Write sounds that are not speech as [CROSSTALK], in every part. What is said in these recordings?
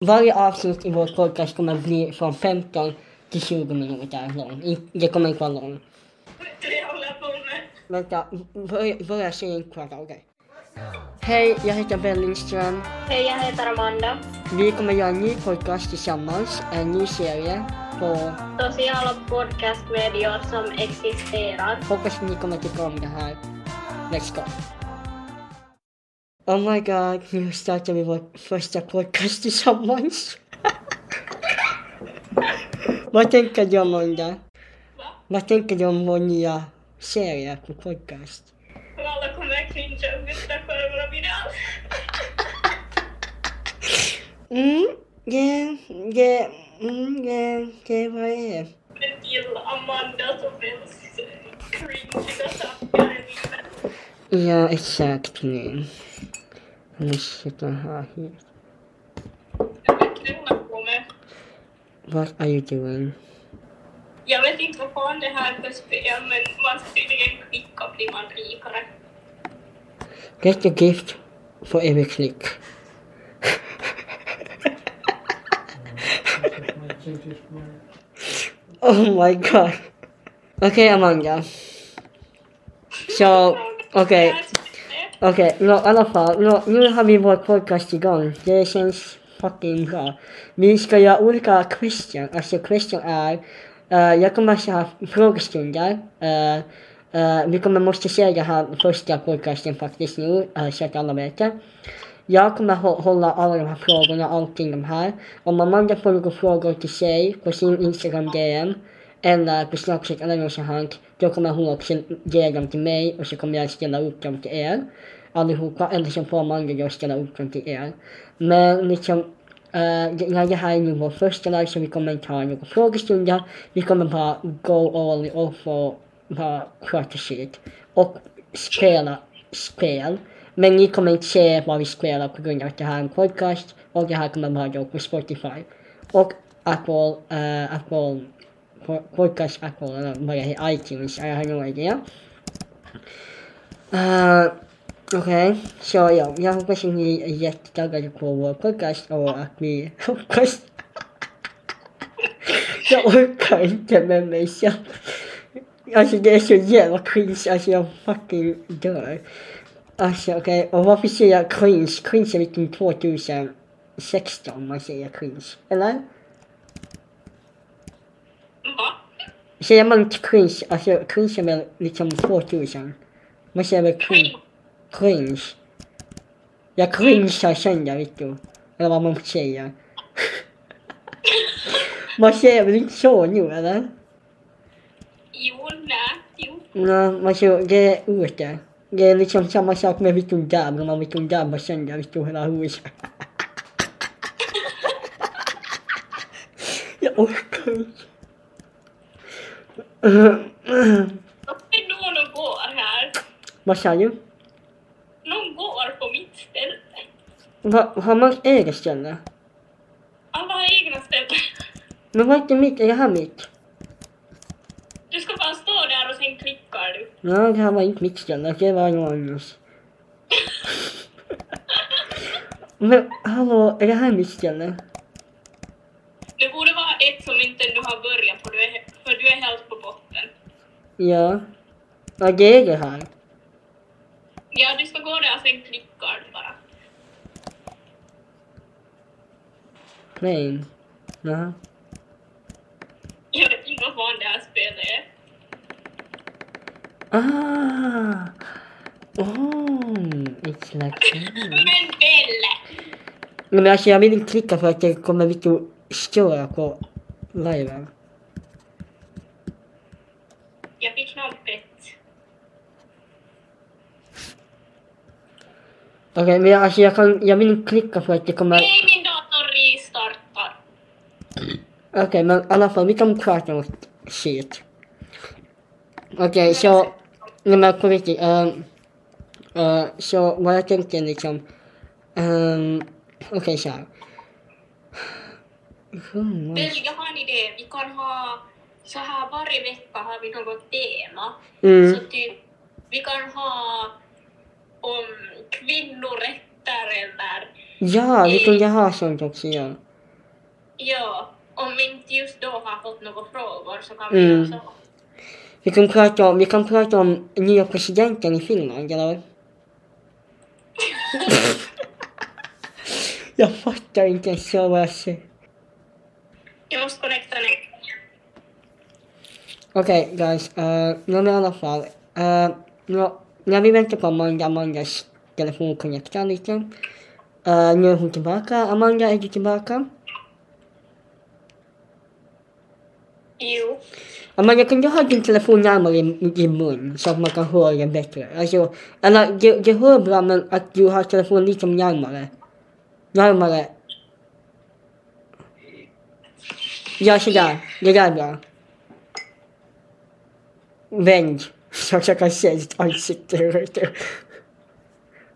Varje avsnitt i vår podcast kommer bli från 15 till 20 minuter lång. Det kommer inte vara lång. På? Vänta, börja, börja säga en kvar, okej. Hej, jag heter Ben Lindström. Hej, jag heter Amanda. Vi kommer göra en ny podcast tillsammans, en ny serie på... Sociala podcastmedier som existerar. Hoppas ni kommer tycka om det här. Let's go. Oh my god, nu startar vi vår första podcast tillsammans. Vad tänker du om Amanda? Va? Vad tänker du om vår nya serie på podcast? Och alla kommer cringea och titta på våra videor. Mm, det, det, mm, det, det var det. Men till Amanda som helst cringeiga saker i livet. Ja, exakt nu. Jag måste sitta här hit. Jag vet inte vad jag håller på med. What are you doing? Jag vet inte vad fan det här är för spel, men man ska tydligen klicka blir man rikare. Get a gift for every click. [LAUGHS] oh my god. Okej Amanda. Så, okej. okay, i alla fall. Nå, nu har vi vår podcast igång. Det känns fucking bra. Vi ska göra olika question. Alltså question är, uh, jag kommer att ha frågestunder. Eh, eh, uh, uh, vi kommer måste se det här första podcasten faktiskt nu, uh, så att alla vet det. Jag kommer hå- hålla alla de här frågorna, allting de här. Om Amanda får några frågor till sig på sin Instagram DM eller på Snapchat eller något sånt då kommer hon också ge dem till mig och så kommer jag ställa upp dem till er. Allihopa, eller så får man det och ställa upp dem till er. Men liksom, Uh, det, när det här är nu vår första live så vi kommer inte ha några frågestunder. Vi kommer bara go all in och bara sköta shit. Och spela spel. Men ni kommer inte se vad vi spelar på grund av att det här är en podcast och det här kommer bara gå på Spotify. Och Apple, uh, Apple, po- podcast Apple eller vad det iTunes, jag har ingen idé. Uh, Okej, så ja, jag hoppas att ni är jättetaggade på vår podcast och att ni hoppas jag orkar inte med mig själv. Alltså det är så jävla cringe, alltså jag fucking dör. Alltså okej, och varför säger jag cringe? Cringe är liksom 2016 man säger cringe, eller? Va? Säger man inte cringe, alltså cringe är väl liksom 2000? Man säger väl cringe? Cringe. Jag cringear sönder du. Eller vad man säger. [LAUGHS] man säger väl inte så nu eller? Jo, nej, jo. Nej, alltså det är ute. Det är liksom samma sak med vilken dabb, när man vilken dabbar sönder du hela huset. Jag orkar inte. Det är någon går här. Vad sa du? Någon går på mitt ställe. Va, har man eget ställe? Alla har egna ställen. Men var inte mitt, är det här mitt? Du ska bara stå där och sen klickar du. Nej, det här var inte mitt ställe, det var annans. Men hallå, är det här mitt ställe? Det borde vara ett som inte ännu har börjat du är, för du är helt på. Ja. Är det här. Ja, du ska gå där sen klickar du bara. Plain. Jaha. Jag vet inte vad fan det här spelet är. Ah! Oh, it's like. [LAUGHS] Men Belle! Men alltså jag vill inte klicka för att det kommer lite störa på liven. Jag fick knappet. Okej, men jag, alltså jag kan, jag vill inte klicka för att det kommer... Nej, min dator restartar. Okej, men i alla fall vi kan prata om shit. Okej, så... Nej men på riktigt. ehm, eh, så vad jag tänkte liksom... Um, Okej, så här. Mm, Belle, jag har en idé. Vi kan ha så här varje vecka har vi något tema. Mm. Så typ, vi kan ha om kvinnorätter eller Ja, vi kunde ha sånt också, ja. Ja, om vi inte just då har fått några frågor så kan vi Mm. göra så. Vi kan prata om, vi kan prata om nya presidenten i Finland, eller? [LAUGHS] jag fattar inte ens vad jag säger. Jag måste connecta ner. Okej guys, uh, men i alla fall. Uh, nå- när vi väntar på Amanda, Amandas telefon connectar lite. Uh, nu är hon tillbaka. Amanda, är du tillbaka? Jo. Amanda, kan du ha din telefon närmare din, din mun så att man kan höra den bättre? Alltså, eller det, det hör bra men att du har telefonen lite närmare. Närmare. Ja, sådär. Det där är bra. Vänd. Så att jag kan se ditt ansikte. vet du.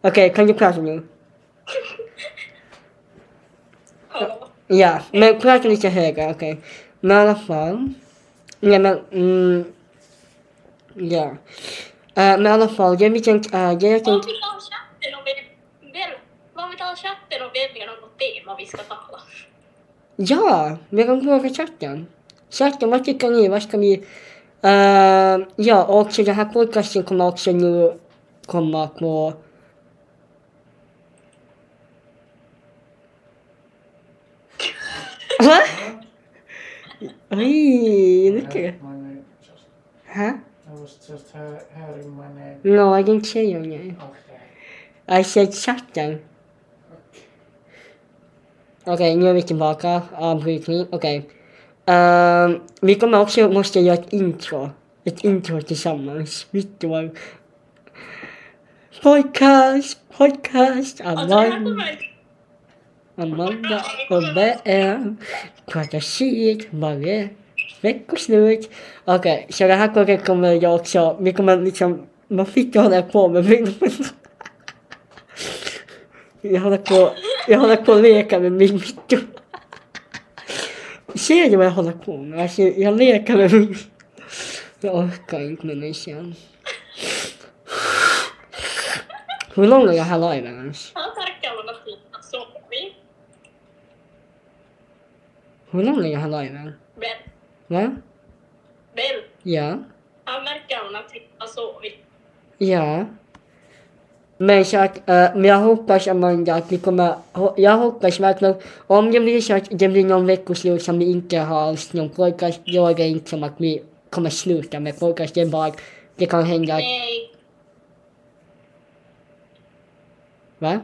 Okej, kan du prata nu? Hallå. Ja, men prata lite högre, okej. Men i alla fall. Nej men, mm, ja. Eh, men i alla fall, det vi tänkte är, det jag Om tänkte, vi tar chatten och väl, väl, om vi tar chatten och väljer något tema vi ska tala. ja, vi kan fråga chatten. Chatten, vad tycker ni? Vad ska vi, eh, ja, och den här podcasten kommer också nu komma på Va? Oj, mycket. Huh? I was just he- hearing my name. No, I didn't say your name. Okay. I said chatten. Okej, nu är vi tillbaka. Avbrytning. Okej. Ehm, vi kommer också måste göra ett intro. Ett intro tillsammans. Du vad? Podcast, podcast. Alltså Amanda, Amanda och BM. Pratar shit varje veckoslut. Okej, så det här gången kommer jag också, vi kommer liksom, vad fick hålla på med? [LAUGHS] Jag håller på, jag håller på att leka med min mitt. Ser du vad jag håller på med? Alltså, jag leker med min... Jag orkar inte med mig själv. Hur lång är den här liven ens? Hur lång är den här liven? Men, Va? men, Ja. han verkar ha sovit. Ja. Men så att, eh, men jag hoppas Amanda att vi kommer, jag hoppas verkligen, om det blir så att det blir någon veckoslut som vi inte har alls någon podcast, då är det inte som att vi kommer sluta med podcast, det är bara, det kan hända att, va?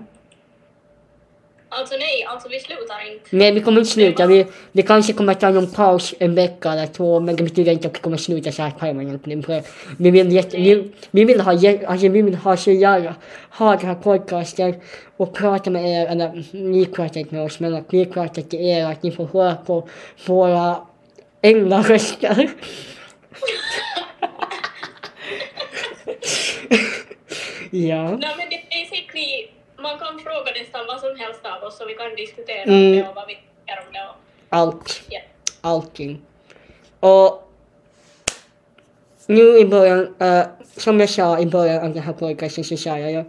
Alltså nej, alltså vi slutar inte. Nej, vi kommer inte sluta, vi, vi kanske kommer ta någon paus en vecka eller två, men det betyder inte att vi kommer sluta så här permanent. För vi vill jätte, vi, vi vill ha, alltså vi vill ha så gärna, ha den här podcasten och prata med er, eller ni pratar inte med oss, men att vi pratar till er, att ni får höra på våra änglaröster. [LAUGHS] ja. Nej men det är basically, man kan fråga nästan vad som helst av oss och vi kan diskutera Mm. om det och vad vi tycker om det. Och, Allt. ja. allting. Och nu i början, eh, som jag sa i början av den här podcasten så sa jag ju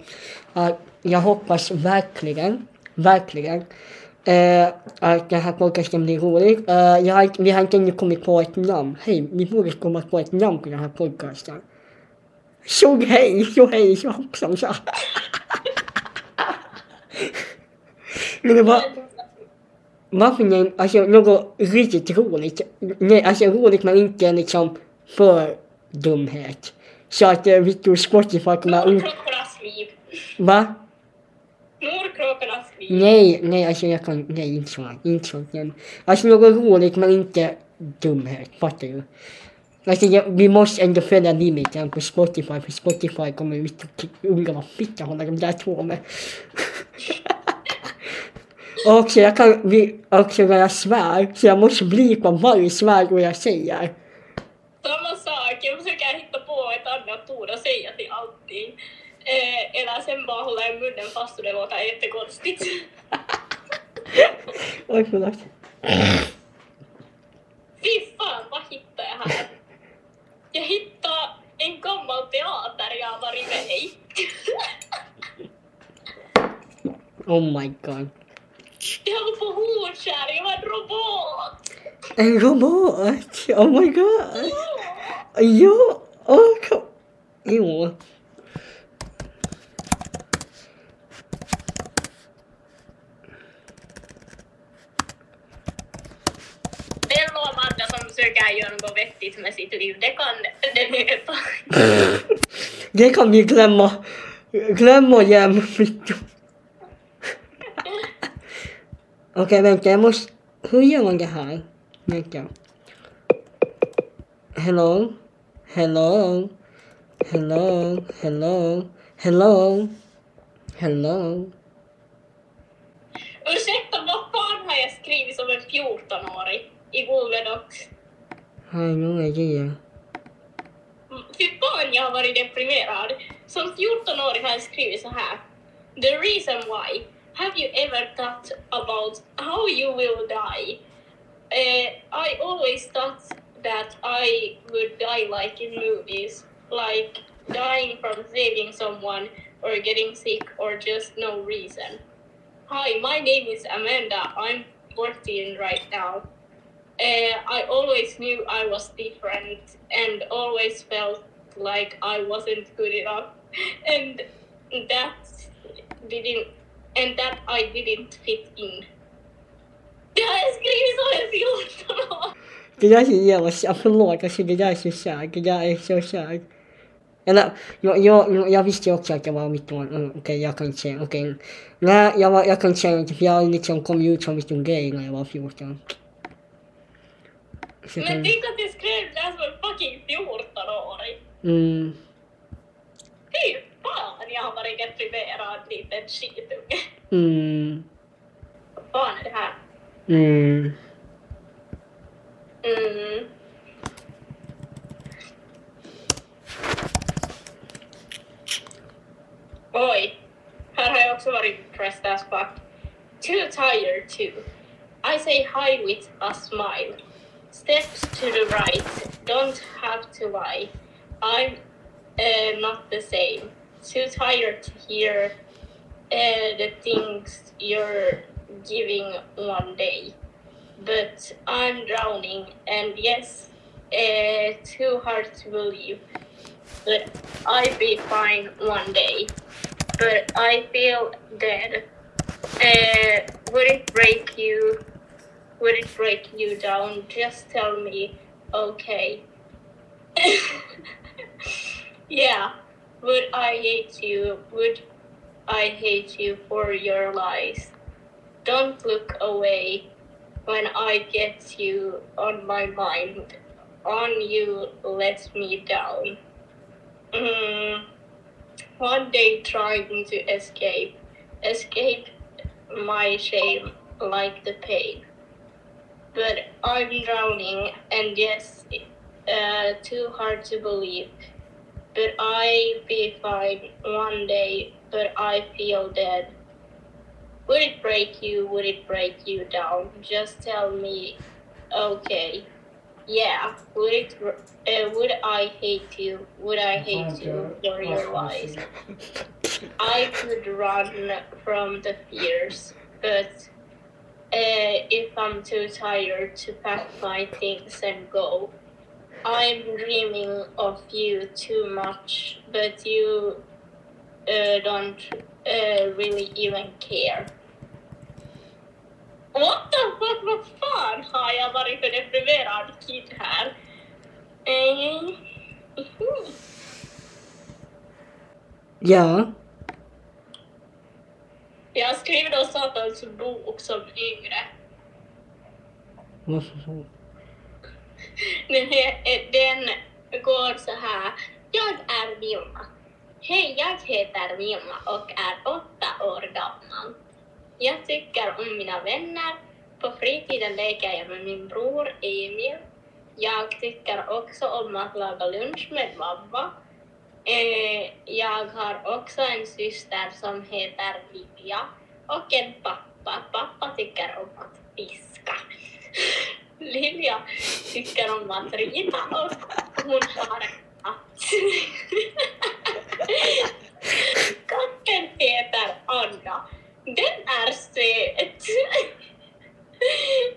att jag hoppas verkligen, verkligen eh, att den här podcasten blir rolig. Eh, jag har, vi har inte ännu kommit på ett namn. Hej, vi borde komma på ett namn på den här podcasten. Så hej, så hej, så hoppsan så. [LAUGHS] Men det var... Nej, alltså något riktigt roligt. Nej, alltså roligt men inte liksom för dumhet. Så att eh, vi tog Spotify kommer ut. Nordkråkornas liv. Va? Nordkråkornas liv. Nej, nej alltså jag kan, nej inte så, inte så. Men, alltså något roligt men inte dumhet, fattar du? Alltså jag, vi måste ändå följa limiten på Spotify för Spotify kommer ut och undra vad fitta håller de där två med. [LAUGHS] och jag kan, vi, också när jag svär, så jag måste blipa varje svärord jag säger. Samma sak, jag försöker hitta på ett annat ord att säga till allting. Eh, eller sen bara hålla i munnen fast och det låter jättekonstigt. [LAUGHS] Oj förlåt. Fy fan, vad hittade jag här? Jag hittade en gammal teater jag har varit med i. Oh my god. Jag var på Hornkärr, jag var en robot! En robot? Oh my god! Ja! Åh, kom. Jo. Den Amanda som försöker göra något vettigt med sitt liv, det kan den heta. Det kan vi glömma. Glömma jämt. Okej, vänta, jag måste... Hur gör man det här? Vänta. Hello? Hello? Hello? Hello? Hello? Hello? Ursäkta, vad fan har jag skrivit som en 14-åring i Google Docs? Har jag någon idé? Fy fan, jag har varit deprimerad. Som 14-åring har jag skrivit så här. The reason why. Have you ever thought about how you will die? Uh, I always thought that I would die like in movies, like dying from saving someone or getting sick or just no reason. Hi, my name is Amanda. I'm 14 right now. Uh, I always knew I was different and always felt like I wasn't good enough, [LAUGHS] and that didn't, and that I didn't fit in. Det har jag skrivit som en 14 år. Det där är jävla... Förlåt, alltså det där är så sad. Det där är så sad. Eller, jag, jag, jag visste också att jag var mitt barn. Mm, Okej, jag kan inte säga. Okej. Nej, jag, var, jag kan inte säga för jag liksom kom ut som en liten gay när jag var 14. Så Men tänk att jag skrev det här som en fucking 14-åring. mm, Fy fan, jag har varit deprimerad liten skitunge. Mm, Vad fan är det här? mm. Mm. Oj, här har jag också varit pressed as fuck. Too tired too. I say hi with a smile. Steps to the right, don't have to lie. I'm uh, not the same. Too tired to hear uh, the things you're giving one day but I'm drowning, and yes, uh, too hard to believe. But I'll be fine one day. But I feel dead. Uh, would it break you? Would it break you down? Just tell me, okay. [LAUGHS] yeah. Would I hate you? Would I hate you for your lies? Don't look away when I get you on my mind, on you let me down. Mm, one day trying to escape, escape my shame like the pain. But I'm drowning, and yes, uh, too hard to believe. But be fine one day, but I feel dead. Would it break you? Would it break you down? Just tell me, okay. Yeah. Would it? Uh, would I hate you? Would I hate you for your lies? I could run from the fears, but uh, if I'm too tired to pack my things and go, I'm dreaming of you too much, but you uh, don't uh, really even care. What the fuck, vad fan har jag varit för deprimerad kid här? Eh. Ja. Jag skrivit om Satans bok som yngre. Varför så? Den, den går så här. Jag är Vilma. Hej, jag heter Vilma och är åtta år gammal. Jag tycker om mina vänner. På fritiden leker jag med min bror Emil. Jag tycker också om att laga lunch med mamma. Eh, jag har också en syster som heter Livia och en pappa. Pappa tycker om att fiska. [LAUGHS] Lilja tycker om att rita och hon har en katt. Katten heter Anna. Den är söt.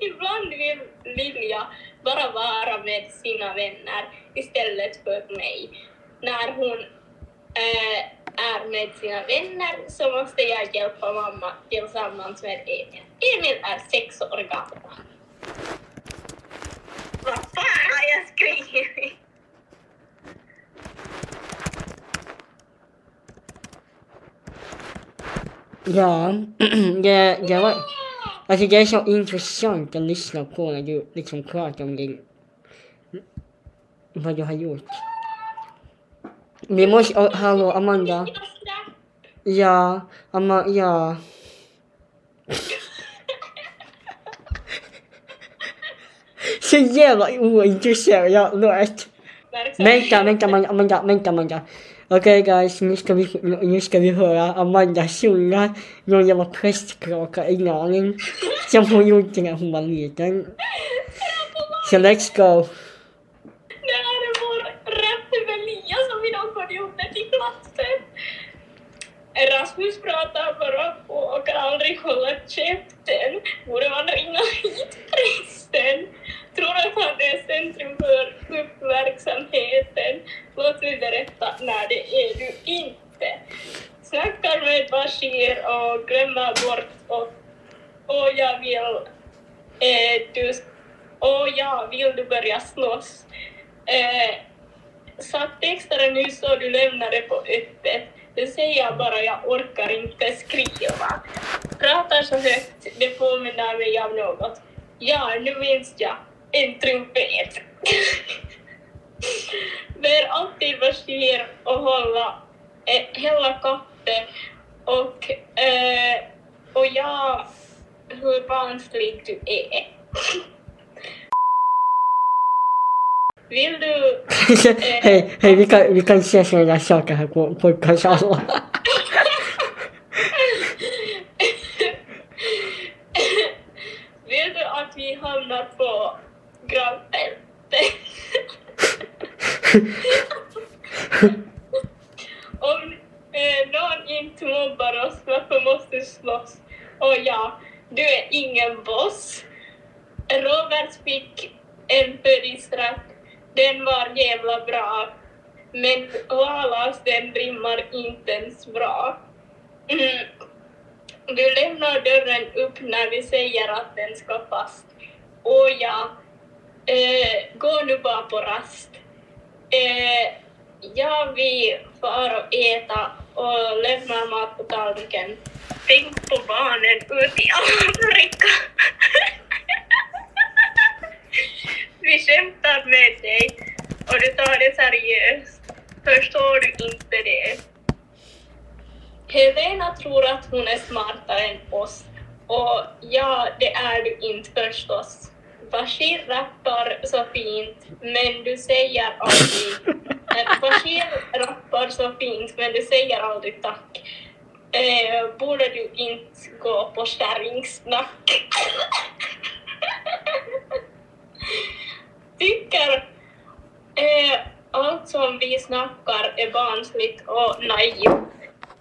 Ibland vill Lilja bara vara med sina vänner istället för mig. När hon äh, är med sina vänner så måste jag hjälpa mamma tillsammans med Emil. Emil är sex år gammal. Vad fan har jag skrivit? Ja, [CLEARS THROAT] det, det var... Alltså det är så intressant att lyssna på när du liksom pratar om din... Vad du har gjort. Vi måste... Oh, hallå, Amanda. Ja, Amma, ja. Så jävla ointresserad jag låter. Vänta, vänta, Amanda, vänta, Amanda. Okej guys, nu ska, vi, nu ska vi höra Amanda sjunga någon jävla prästkråka i Nalen som hon gjorde när hon var liten. Så let's go. Det här är vår rappevelia som vi gjort det till klassen. Rasmus pratar bara på och kan aldrig hålla käften. Borde man ringa hit prästen? Tror att han är centrum för kuppverksamheten. Låt mig berätta, när det är du inte. Snackar med Bashir och glömmer bort och, och jag vill eh, du och ja, vill du börja slåss? Eh, satt texterna nu så du lämnade på öppet. Det säger jag bara, jag orkar inte skriva. Pratar så högt, det påminner mig om något. Ja, nu minns jag. En trumpet. Ber alltid Bashir att hålla, eh, hälla kaffe och, eh, och ja, hur barnslig du är. Vill du... [LAUGHS] hej, hej, vi kan, vi kan se sådana saker här på podcast alla. [LAUGHS] Vill du att vi hamnar på gravfältet? Om eh, någon inte mobbar oss, varför måste du slåss? Och ja, du är ingen boss. Robert fick en födelsedag, Den var jävla bra. Men Lalas den rimmar inte ens bra. Mm. Du lämnar dörren upp när vi säger att den ska fast. Och ja, eh, gå nu bara på rast. Eh, jag vill fara och äta och lämna mat på tallriken. Tänk på barnen ute i Afrika. [LAUGHS] Vi skämtar med dig och du tar det seriöst. Förstår du inte det? Helena tror att hon är smartare än oss. Och ja, det är du inte förstås. Bashir rappar så fint, men du säger aldrig... [LAUGHS] Eh, Bashir rappar så fint, men du säger aldrig tack. Eh, borde du inte gå på kärringsnack? [LAUGHS] Tycker eh, allt som vi snackar är barnsligt och naivt.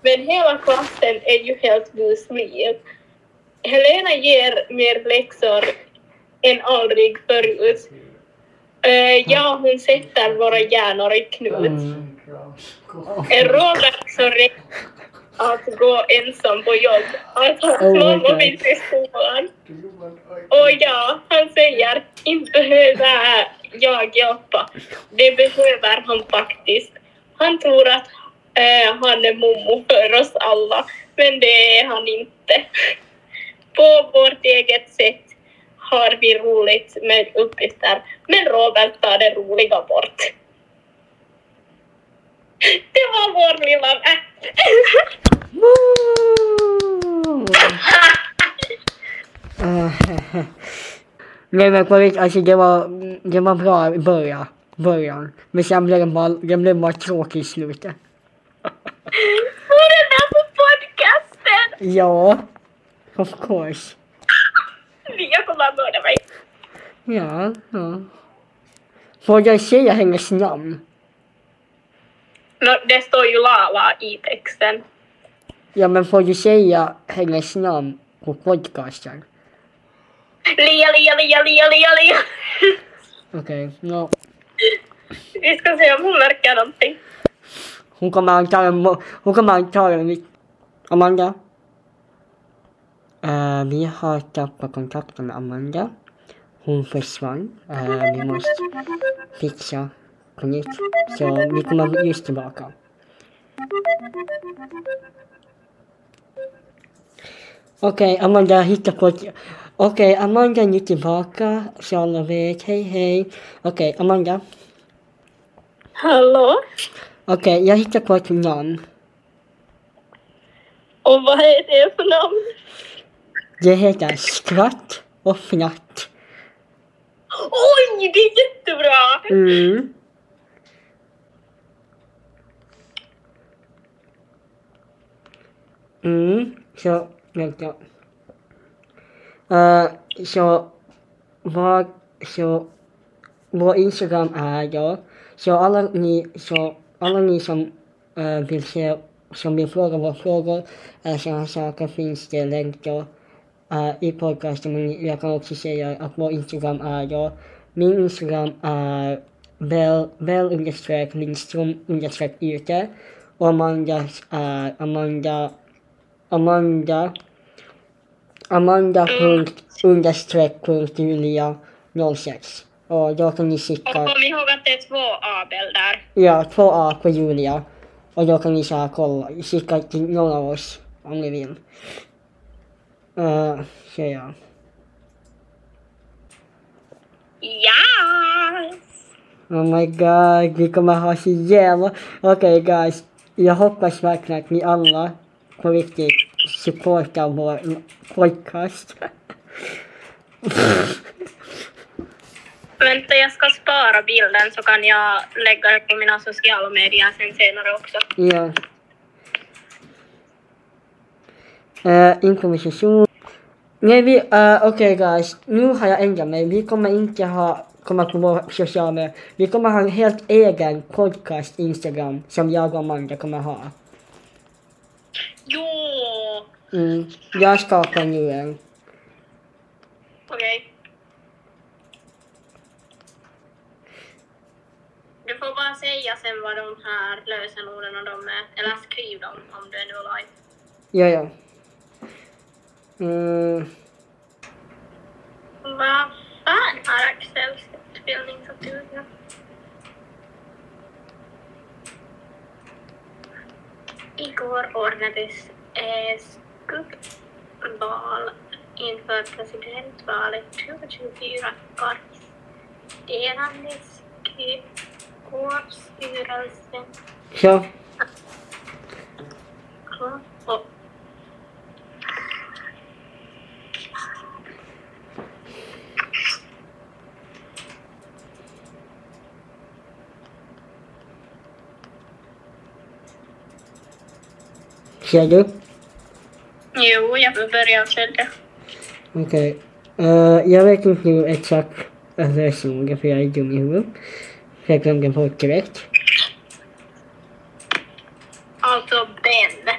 Men hela klassen är ju helt busliv. Helena ger mer läxor än aldrig förut. Eh, ja, hon sätter våra hjärnor i knut. Är Robert rädd att gå ensam på jobb att hans Oh mamma finns i skolan? Och ja, han säger inte behöver jag hjälpa. Det behöver han faktiskt. Han tror att eh, han är mommo för oss alla, men det är han inte. På vårt eget sätt har vi roligt med uppgifter, men Robert tar det roliga bort. Det var vår lilla! Ah, Nej men på riktigt, alltså det var, det var bra i början. början. Men sen blev det bara, det blev bara tråkigt i slutet. Var det där på podcasten? Ja, of course. Jag kommer att mörda mig. Ja, ja. Får jag säga hennes namn? No, det står ju Lala i texten. Ja men får du säga hennes namn på podcasten? Lia, lia, lia, lia, lia, lia. Okej, no. Vi ska se om hon märker någonting. Hon kommer antagligen, hon kommer antagligen, Amanda. Eh, vi har tappat kontakten med Amanda. Hon försvann. Eh, vi måste fixa på nytt. Så vi kommer just tillbaka. Okej, Amanda hittar på ett... Okej, Amanda är nu tillbaka. Så alla vet. Hej, hej. Okej, Amanda. Hallå? Okej, jag hittar på ett namn. Och vad är det för namn? Det heter Skratt och fnatt. Oj, det är jättebra! Mm. Mm, så vänta. Uh, så vad, så vår Instagram är då, så alla ni, så alla ni som eh, vill se, som vill fråga våra frågor, eller sådana saker finns det länk eh, i podcasten. Men jag kan också säga att vår Instagram är då, min Instagram är bell, bell understreck Lindström understreck ute och Amandas är Amanda, Amanda, Amanda punkt understreck punkt Julia 06. Och då kan ni Och skicka, kom ihåg att det är två Abel där. ja, två A på Julia. Och då kan ni så här kolla, skicka till någon av oss om ni vill. Uh, så ja. Yes! Oh my god, vi kommer ha så jävla... Okej guys, jag hoppas verkligen att ni alla på riktigt supportar vår podcast. Vänta, jag ska spara bilden så kan jag lägga den på mina sociala medier sen senare också. Ja. Uh, improvisation. Nej, vi... Uh, Okej guys, nu har jag ändrat mig. Vi kommer inte ha komma på vår sociala medier. Vi kommer ha en helt egen podcast Instagram som jag och Amanda kommer ha. Jo! Mm. Jag skapar nu en. Okej. Du får bara säga sen vad de här lösenorden och de är, eller skriv dem om du är nu live. Ja, ja. Mm. Vad fan har Axels utbildning fått nu? Igår ordnades eh, skuggval inför presidentvalet 2024 Kvartsterandes kårstyrelsen Så. och Ser du? Jo, jag börjar skölja. Okej. Eh, jag vet inte nu exakt lösenordet för jag är dum i huvudet. För jag glömde bort direkt. Alltså Ben.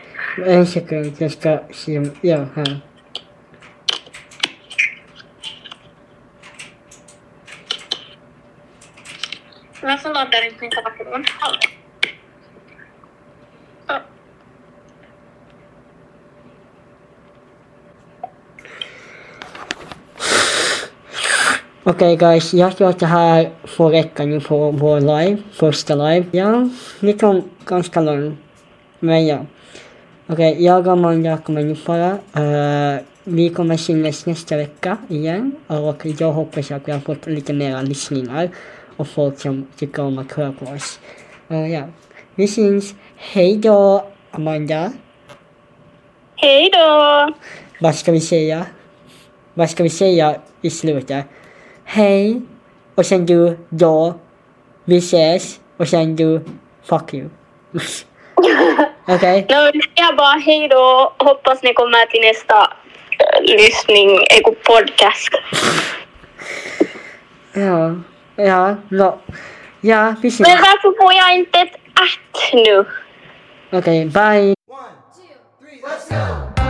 En sekund, jag ska se. Ja, här. Varför laddar inte min telefon? Okej guys, jag tror att det här får räcka nu på vår live, första live. Ja, det kom ganska långt. Men ja. Okej, jag och Amanda kommer nu fara. Eh, vi kommer synas nästa vecka igen. Och jag hoppas att vi har fått lite mera lyssningar. Och folk som tycker om att höra på oss. Eh, ja. Vi syns. Hej då, Amanda. Hej då! Vad ska vi säga? Vad ska vi säga i slutet? Hej. Och sen du, då. Vi ses. Och sen du, fuck you. [LAUGHS] Okej? No, jag bara hej då. Hoppas ni kommer till nästa äh, lyssning, eko podcast. [LAUGHS] Ja. Ja, no. Ja, vi ses. Men varför får jag inte ett att nu? Okej, bye. One, two, three, let's go.